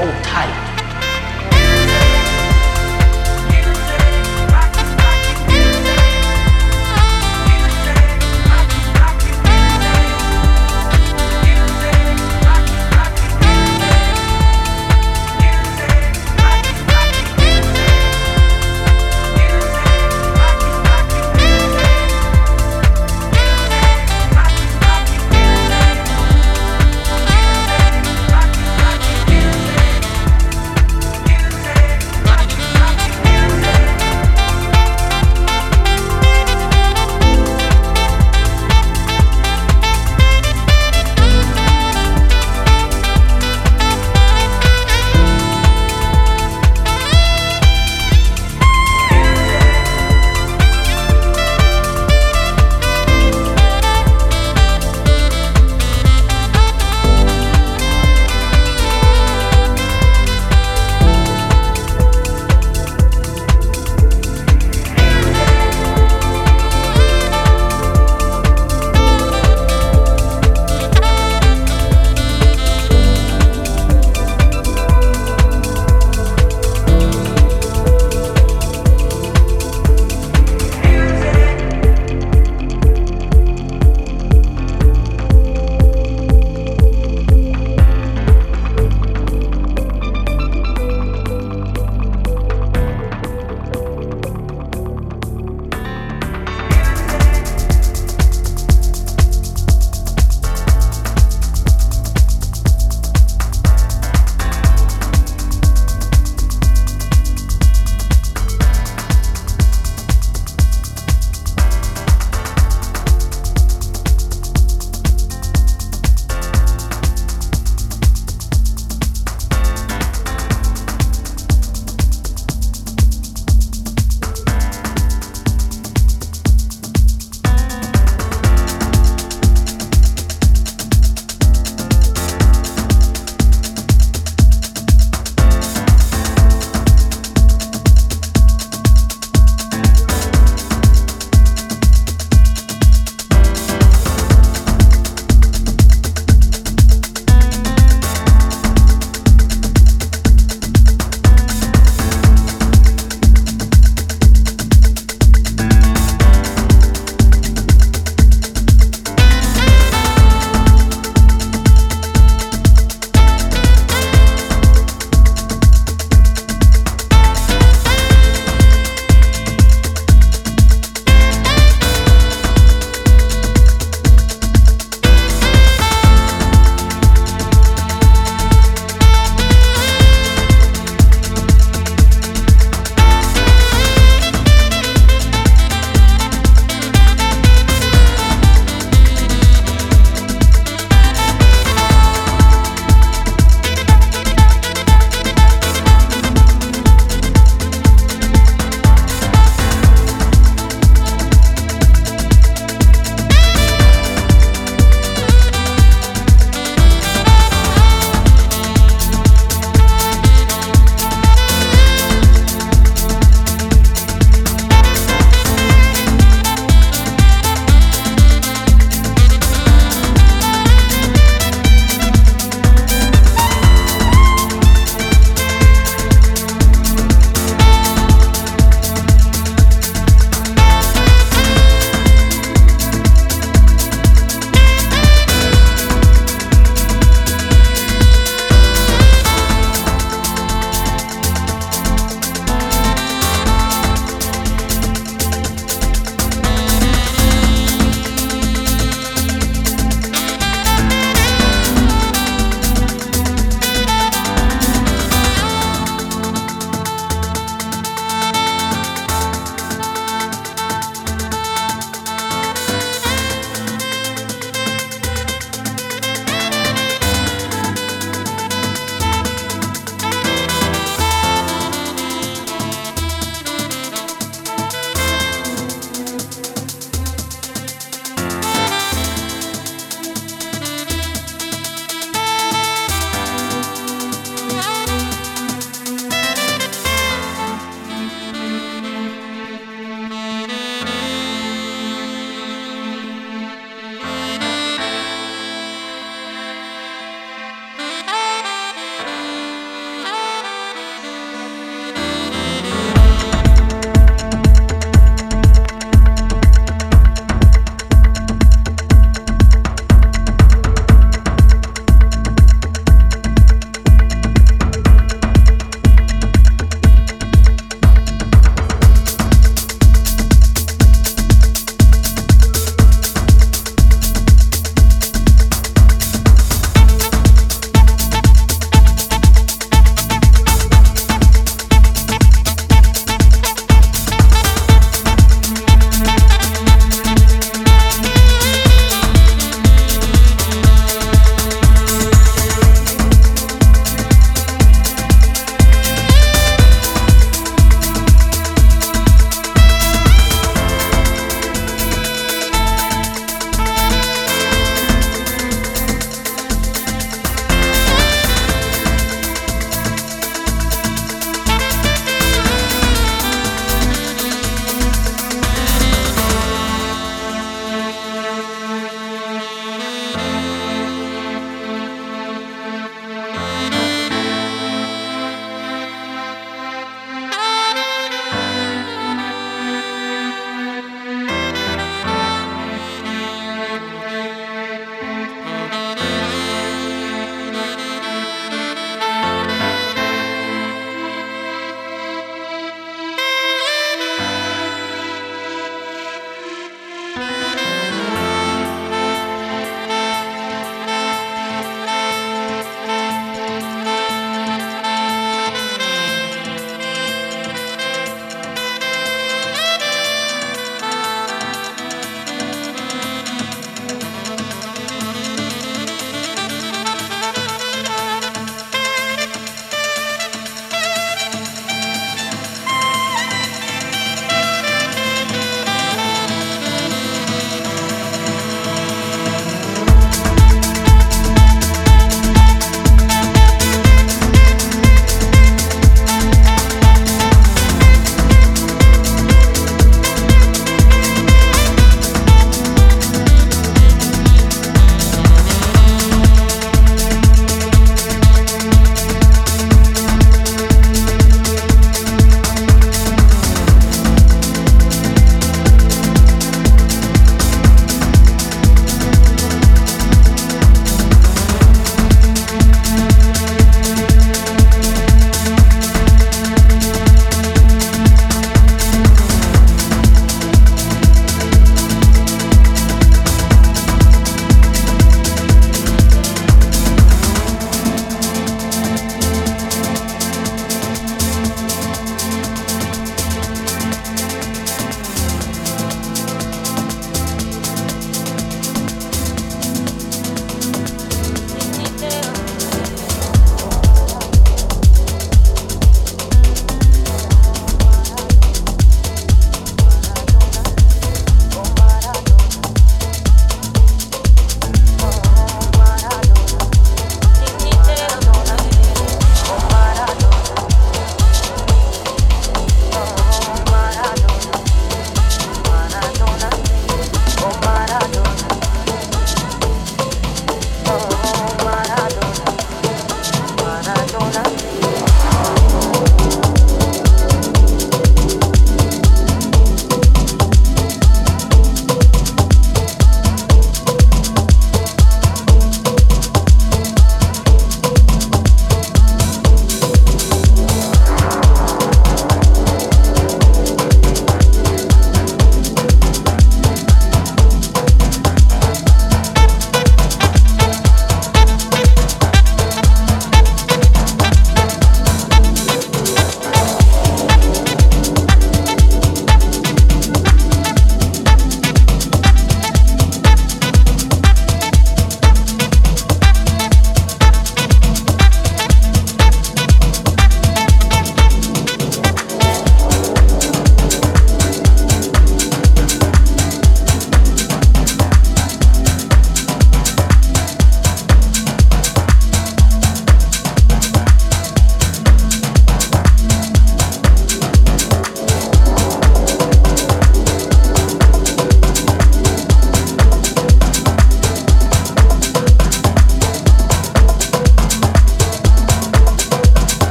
hold tight.